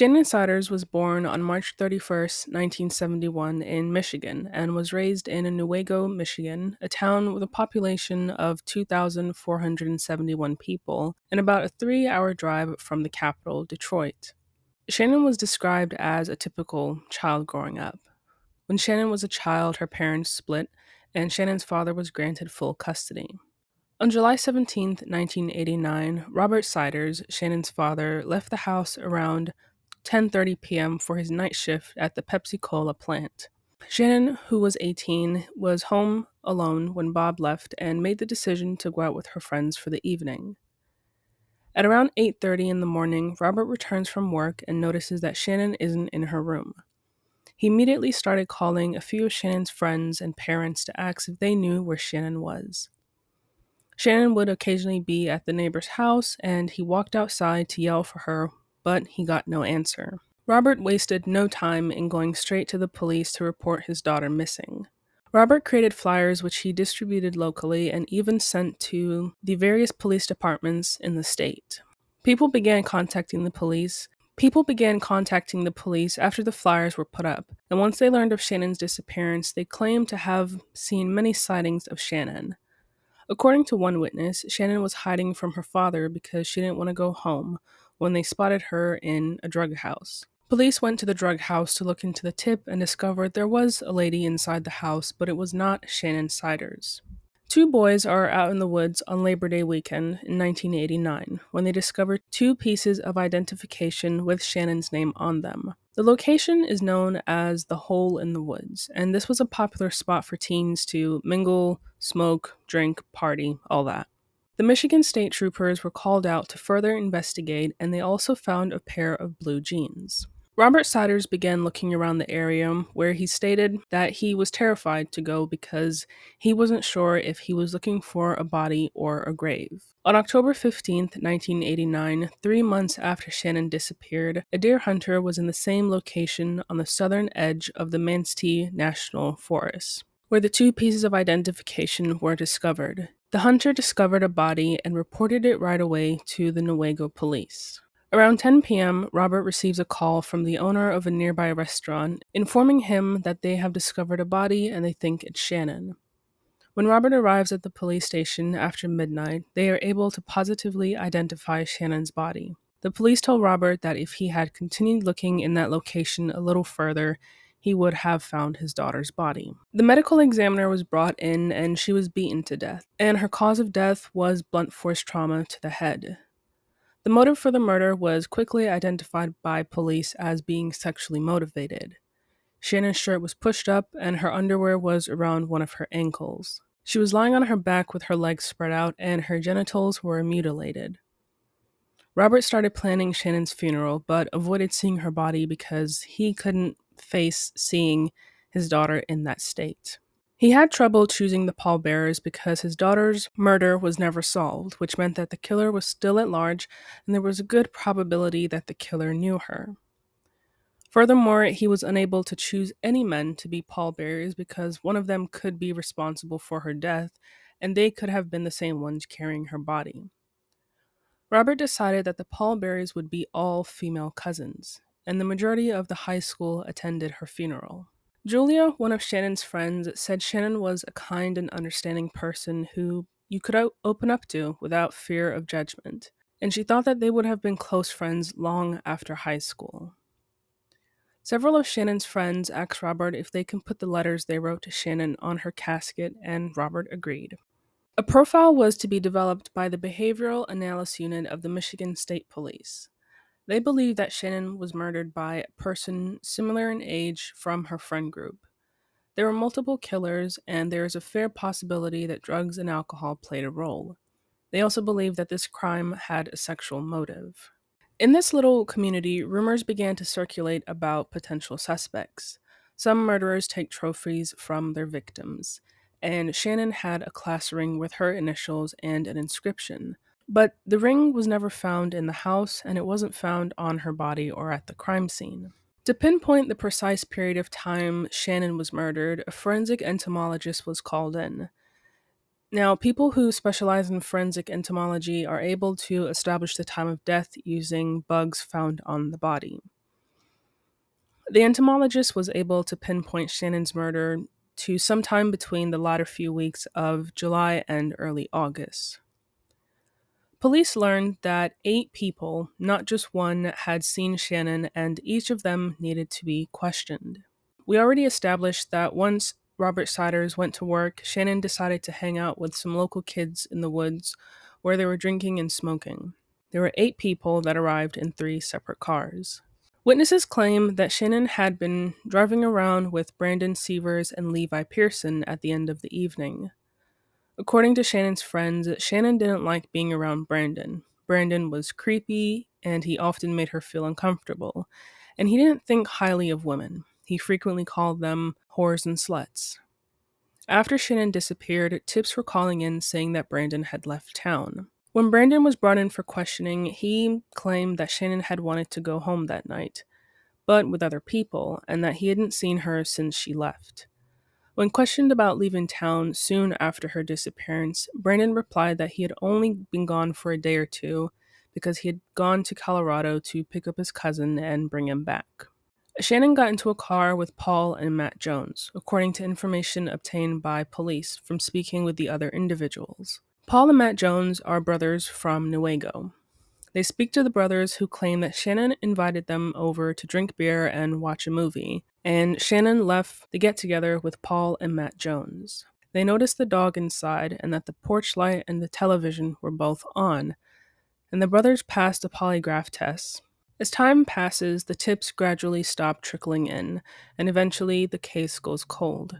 Shannon Siders was born on March 31, 1971, in Michigan, and was raised in Newaygo, Michigan, a town with a population of 2,471 people and about a three hour drive from the capital, Detroit. Shannon was described as a typical child growing up. When Shannon was a child, her parents split, and Shannon's father was granted full custody. On July 17, 1989, Robert Siders, Shannon's father, left the house around 10:30 p.m. for his night shift at the Pepsi-Cola plant. Shannon, who was 18, was home alone when Bob left and made the decision to go out with her friends for the evening. At around 8:30 in the morning, Robert returns from work and notices that Shannon isn't in her room. He immediately started calling a few of Shannon's friends and parents to ask if they knew where Shannon was. Shannon would occasionally be at the neighbor's house, and he walked outside to yell for her but he got no answer. Robert wasted no time in going straight to the police to report his daughter missing. Robert created flyers which he distributed locally and even sent to the various police departments in the state. People began contacting the police. People began contacting the police after the flyers were put up, and once they learned of Shannon's disappearance, they claimed to have seen many sightings of Shannon. According to one witness, Shannon was hiding from her father because she didn't want to go home, when they spotted her in a drug house. Police went to the drug house to look into the tip and discovered there was a lady inside the house, but it was not Shannon Siders. Two boys are out in the woods on Labor Day weekend in 1989 when they discover two pieces of identification with Shannon's name on them. The location is known as the Hole in the Woods, and this was a popular spot for teens to mingle, smoke, drink, party, all that. The Michigan State Troopers were called out to further investigate, and they also found a pair of blue jeans. Robert Siders began looking around the area where he stated that he was terrified to go because he wasn't sure if he was looking for a body or a grave. On October 15, 1989, three months after Shannon disappeared, a deer hunter was in the same location on the southern edge of the Manistee National Forest, where the two pieces of identification were discovered. The hunter discovered a body and reported it right away to the Newaygo police. Around 10 p.m., Robert receives a call from the owner of a nearby restaurant informing him that they have discovered a body and they think it's Shannon. When Robert arrives at the police station after midnight, they are able to positively identify Shannon's body. The police tell Robert that if he had continued looking in that location a little further, he would have found his daughter's body. The medical examiner was brought in and she was beaten to death, and her cause of death was blunt force trauma to the head. The motive for the murder was quickly identified by police as being sexually motivated. Shannon's shirt was pushed up and her underwear was around one of her ankles. She was lying on her back with her legs spread out and her genitals were mutilated. Robert started planning Shannon's funeral, but avoided seeing her body because he couldn't face seeing his daughter in that state. He had trouble choosing the pallbearers because his daughter's murder was never solved, which meant that the killer was still at large and there was a good probability that the killer knew her. Furthermore, he was unable to choose any men to be pallbearers because one of them could be responsible for her death and they could have been the same ones carrying her body. Robert decided that the pallbearers would be all female cousins and the majority of the high school attended her funeral. Julia, one of Shannon's friends, said Shannon was a kind and understanding person who you could open up to without fear of judgment, and she thought that they would have been close friends long after high school. Several of Shannon's friends asked Robert if they can put the letters they wrote to Shannon on her casket, and Robert agreed. A profile was to be developed by the Behavioral Analysis Unit of the Michigan State Police. They believe that Shannon was murdered by a person similar in age from her friend group. There were multiple killers, and there is a fair possibility that drugs and alcohol played a role. They also believe that this crime had a sexual motive. In this little community, rumors began to circulate about potential suspects. Some murderers take trophies from their victims, and Shannon had a class ring with her initials and an inscription. But the ring was never found in the house, and it wasn't found on her body or at the crime scene. To pinpoint the precise period of time Shannon was murdered, a forensic entomologist was called in. Now, people who specialize in forensic entomology are able to establish the time of death using bugs found on the body. The entomologist was able to pinpoint Shannon's murder to sometime between the latter few weeks of July and early August. Police learned that eight people, not just one, had seen Shannon and each of them needed to be questioned. We already established that once Robert Siders went to work, Shannon decided to hang out with some local kids in the woods where they were drinking and smoking. There were eight people that arrived in three separate cars. Witnesses claim that Shannon had been driving around with Brandon Severs and Levi Pearson at the end of the evening. According to Shannon's friends, Shannon didn't like being around Brandon. Brandon was creepy and he often made her feel uncomfortable, and he didn't think highly of women. He frequently called them whores and sluts. After Shannon disappeared, tips were calling in saying that Brandon had left town. When Brandon was brought in for questioning, he claimed that Shannon had wanted to go home that night, but with other people, and that he hadn't seen her since she left. When questioned about leaving town soon after her disappearance, Brandon replied that he had only been gone for a day or two because he had gone to Colorado to pick up his cousin and bring him back. Shannon got into a car with Paul and Matt Jones, according to information obtained by police from speaking with the other individuals. Paul and Matt Jones are brothers from Newaygo. They speak to the brothers who claim that Shannon invited them over to drink beer and watch a movie, and Shannon left the get together with Paul and Matt Jones. They noticed the dog inside and that the porch light and the television were both on, and the brothers passed a polygraph test. As time passes, the tips gradually stop trickling in, and eventually the case goes cold.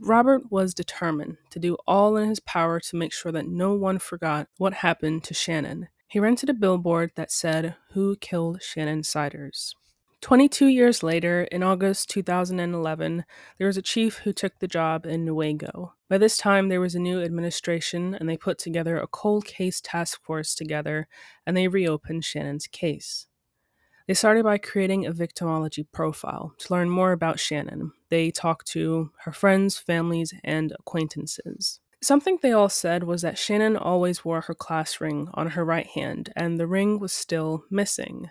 Robert was determined to do all in his power to make sure that no one forgot what happened to Shannon. He rented a billboard that said, Who Killed Shannon Siders? 22 years later, in August 2011, there was a chief who took the job in Newaygo. By this time, there was a new administration, and they put together a cold case task force together, and they reopened Shannon's case. They started by creating a victimology profile to learn more about Shannon. They talked to her friends, families, and acquaintances. Something they all said was that Shannon always wore her class ring on her right hand, and the ring was still missing.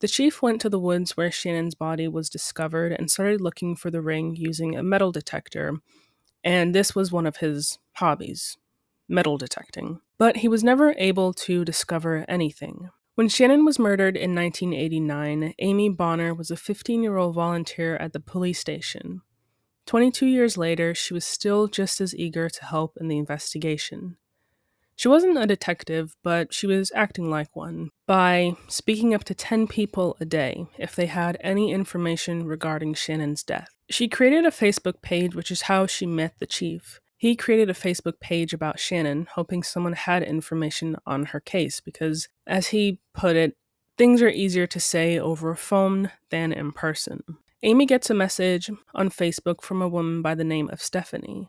The chief went to the woods where Shannon's body was discovered and started looking for the ring using a metal detector, and this was one of his hobbies metal detecting. But he was never able to discover anything. When Shannon was murdered in 1989, Amy Bonner was a 15 year old volunteer at the police station. 22 years later, she was still just as eager to help in the investigation. She wasn't a detective, but she was acting like one by speaking up to 10 people a day if they had any information regarding Shannon's death. She created a Facebook page, which is how she met the chief. He created a Facebook page about Shannon, hoping someone had information on her case because, as he put it, things are easier to say over a phone than in person. Amy gets a message on Facebook from a woman by the name of Stephanie.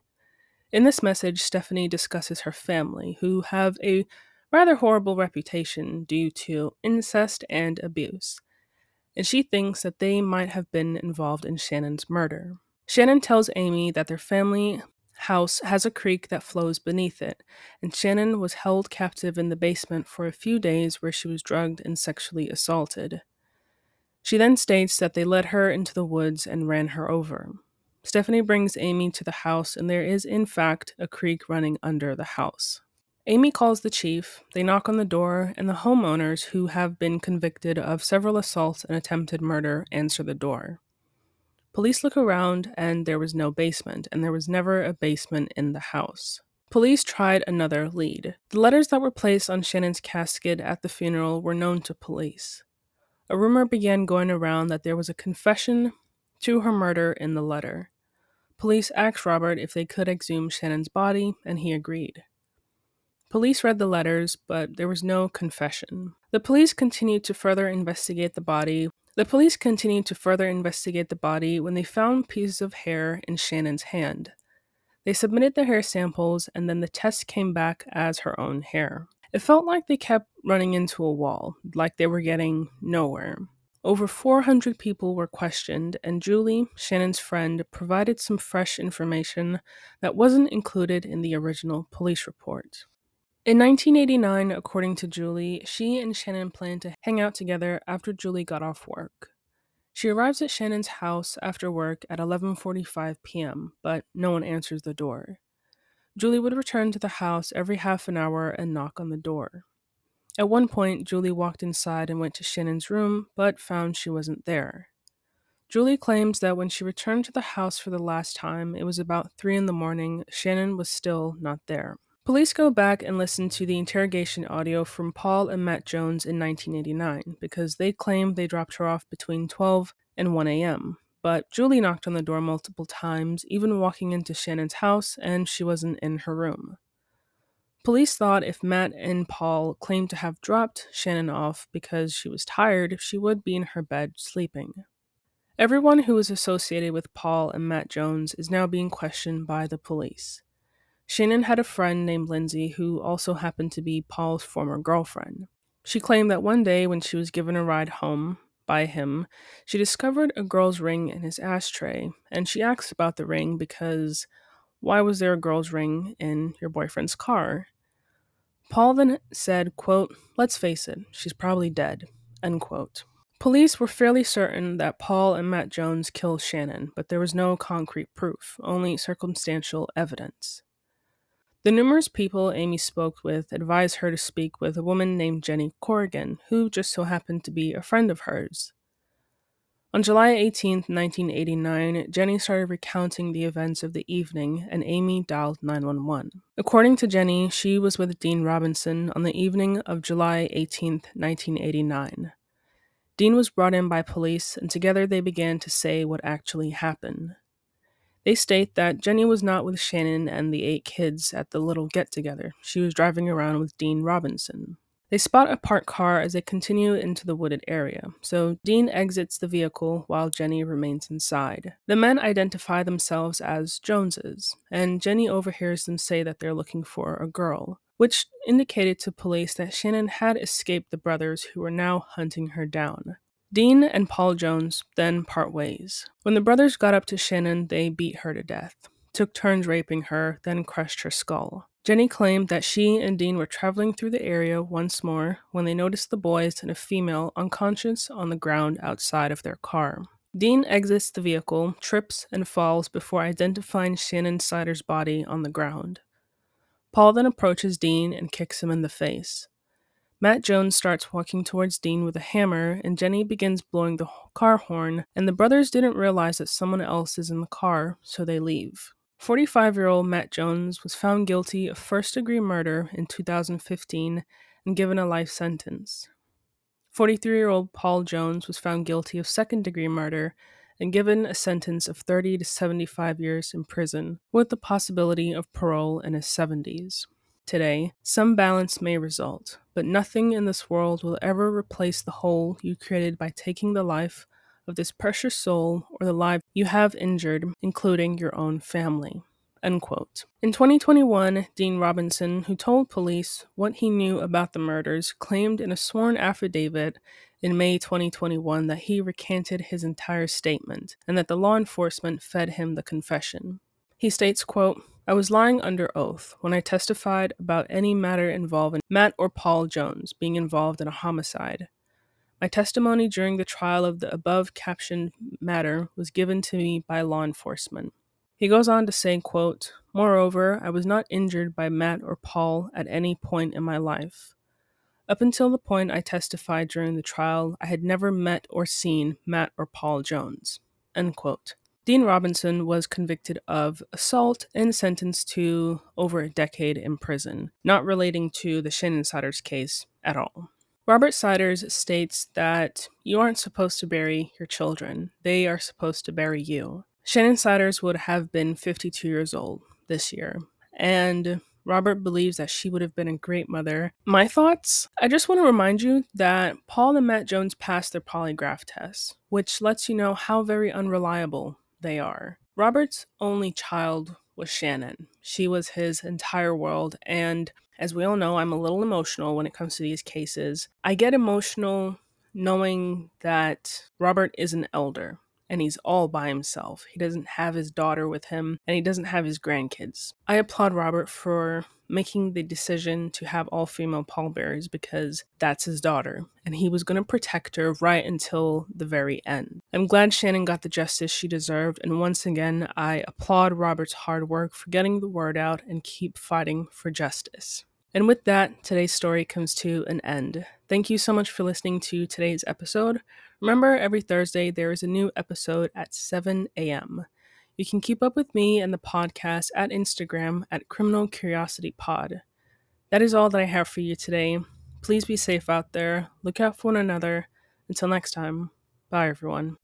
In this message, Stephanie discusses her family, who have a rather horrible reputation due to incest and abuse, and she thinks that they might have been involved in Shannon's murder. Shannon tells Amy that their family house has a creek that flows beneath it, and Shannon was held captive in the basement for a few days where she was drugged and sexually assaulted. She then states that they led her into the woods and ran her over. Stephanie brings Amy to the house, and there is, in fact, a creek running under the house. Amy calls the chief, they knock on the door, and the homeowners, who have been convicted of several assaults and attempted murder, answer the door. Police look around and there was no basement, and there was never a basement in the house. Police tried another lead. The letters that were placed on Shannon's casket at the funeral were known to police. A rumor began going around that there was a confession to her murder in the letter. Police asked Robert if they could exhume Shannon's body, and he agreed. Police read the letters, but there was no confession. The police continued to further investigate the body, the police continued to further investigate the body when they found pieces of hair in Shannon's hand. They submitted the hair samples, and then the test came back as her own hair. It felt like they kept running into a wall, like they were getting nowhere. Over 400 people were questioned, and Julie, Shannon's friend, provided some fresh information that wasn't included in the original police report. In 1989, according to Julie, she and Shannon planned to hang out together after Julie got off work. She arrives at Shannon's house after work at 11:45 p.m., but no one answers the door. Julie would return to the house every half an hour and knock on the door. At one point, Julie walked inside and went to Shannon's room, but found she wasn't there. Julie claims that when she returned to the house for the last time, it was about 3 in the morning, Shannon was still not there. Police go back and listen to the interrogation audio from Paul and Matt Jones in 1989 because they claim they dropped her off between 12 and 1 a.m. But Julie knocked on the door multiple times, even walking into Shannon's house, and she wasn't in her room. Police thought if Matt and Paul claimed to have dropped Shannon off because she was tired, she would be in her bed sleeping. Everyone who was associated with Paul and Matt Jones is now being questioned by the police. Shannon had a friend named Lindsay who also happened to be Paul's former girlfriend. She claimed that one day when she was given a ride home by him, she discovered a girl's ring in his ashtray, and she asked about the ring because why was there a girl's ring in your boyfriend's car? Paul then said, quote, Let's face it, she's probably dead. End quote. Police were fairly certain that Paul and Matt Jones killed Shannon, but there was no concrete proof, only circumstantial evidence. The numerous people Amy spoke with advised her to speak with a woman named Jenny Corrigan, who just so happened to be a friend of hers. On July 18, 1989, Jenny started recounting the events of the evening, and Amy dialed 911. According to Jenny, she was with Dean Robinson on the evening of July 18, 1989. Dean was brought in by police, and together they began to say what actually happened. They state that Jenny was not with Shannon and the eight kids at the little get together. She was driving around with Dean Robinson. They spot a parked car as they continue into the wooded area, so Dean exits the vehicle while Jenny remains inside. The men identify themselves as Joneses, and Jenny overhears them say that they're looking for a girl, which indicated to police that Shannon had escaped the brothers who were now hunting her down. Dean and Paul Jones then part ways. When the brothers got up to Shannon, they beat her to death, took turns raping her, then crushed her skull. Jenny claimed that she and Dean were traveling through the area once more when they noticed the boys and a female unconscious on the ground outside of their car. Dean exits the vehicle, trips, and falls before identifying Shannon Sider's body on the ground. Paul then approaches Dean and kicks him in the face. Matt Jones starts walking towards Dean with a hammer, and Jenny begins blowing the car horn, and the brothers didn't realize that someone else is in the car, so they leave. 45 year old Matt Jones was found guilty of first degree murder in 2015 and given a life sentence. 43 year old Paul Jones was found guilty of second degree murder and given a sentence of 30 to 75 years in prison, with the possibility of parole in his 70s. Today, some balance may result, but nothing in this world will ever replace the hole you created by taking the life of this precious soul or the life you have injured, including your own family. In 2021, Dean Robinson, who told police what he knew about the murders, claimed in a sworn affidavit in May 2021 that he recanted his entire statement and that the law enforcement fed him the confession. He states, quote, I was lying under oath when I testified about any matter involving Matt or Paul Jones being involved in a homicide. My testimony during the trial of the above captioned matter was given to me by law enforcement. He goes on to say, quote, Moreover, I was not injured by Matt or Paul at any point in my life. Up until the point I testified during the trial, I had never met or seen Matt or Paul Jones. End quote. Dean Robinson was convicted of assault and sentenced to over a decade in prison, not relating to the Shannon Siders case at all. Robert Siders states that you aren't supposed to bury your children, they are supposed to bury you. Shannon Siders would have been 52 years old this year, and Robert believes that she would have been a great mother. My thoughts? I just want to remind you that Paul and Matt Jones passed their polygraph test, which lets you know how very unreliable they are. Robert's only child was Shannon. She was his entire world. And as we all know, I'm a little emotional when it comes to these cases. I get emotional knowing that Robert is an elder and he's all by himself. He doesn't have his daughter with him, and he doesn't have his grandkids. I applaud Robert for making the decision to have all female pallbearers because that's his daughter, and he was going to protect her right until the very end. I'm glad Shannon got the justice she deserved, and once again, I applaud Robert's hard work for getting the word out and keep fighting for justice. And with that, today's story comes to an end. Thank you so much for listening to today's episode. Remember, every Thursday there is a new episode at 7 a.m. You can keep up with me and the podcast at Instagram at Criminal Curiosity Pod. That is all that I have for you today. Please be safe out there. Look out for one another. Until next time, bye everyone.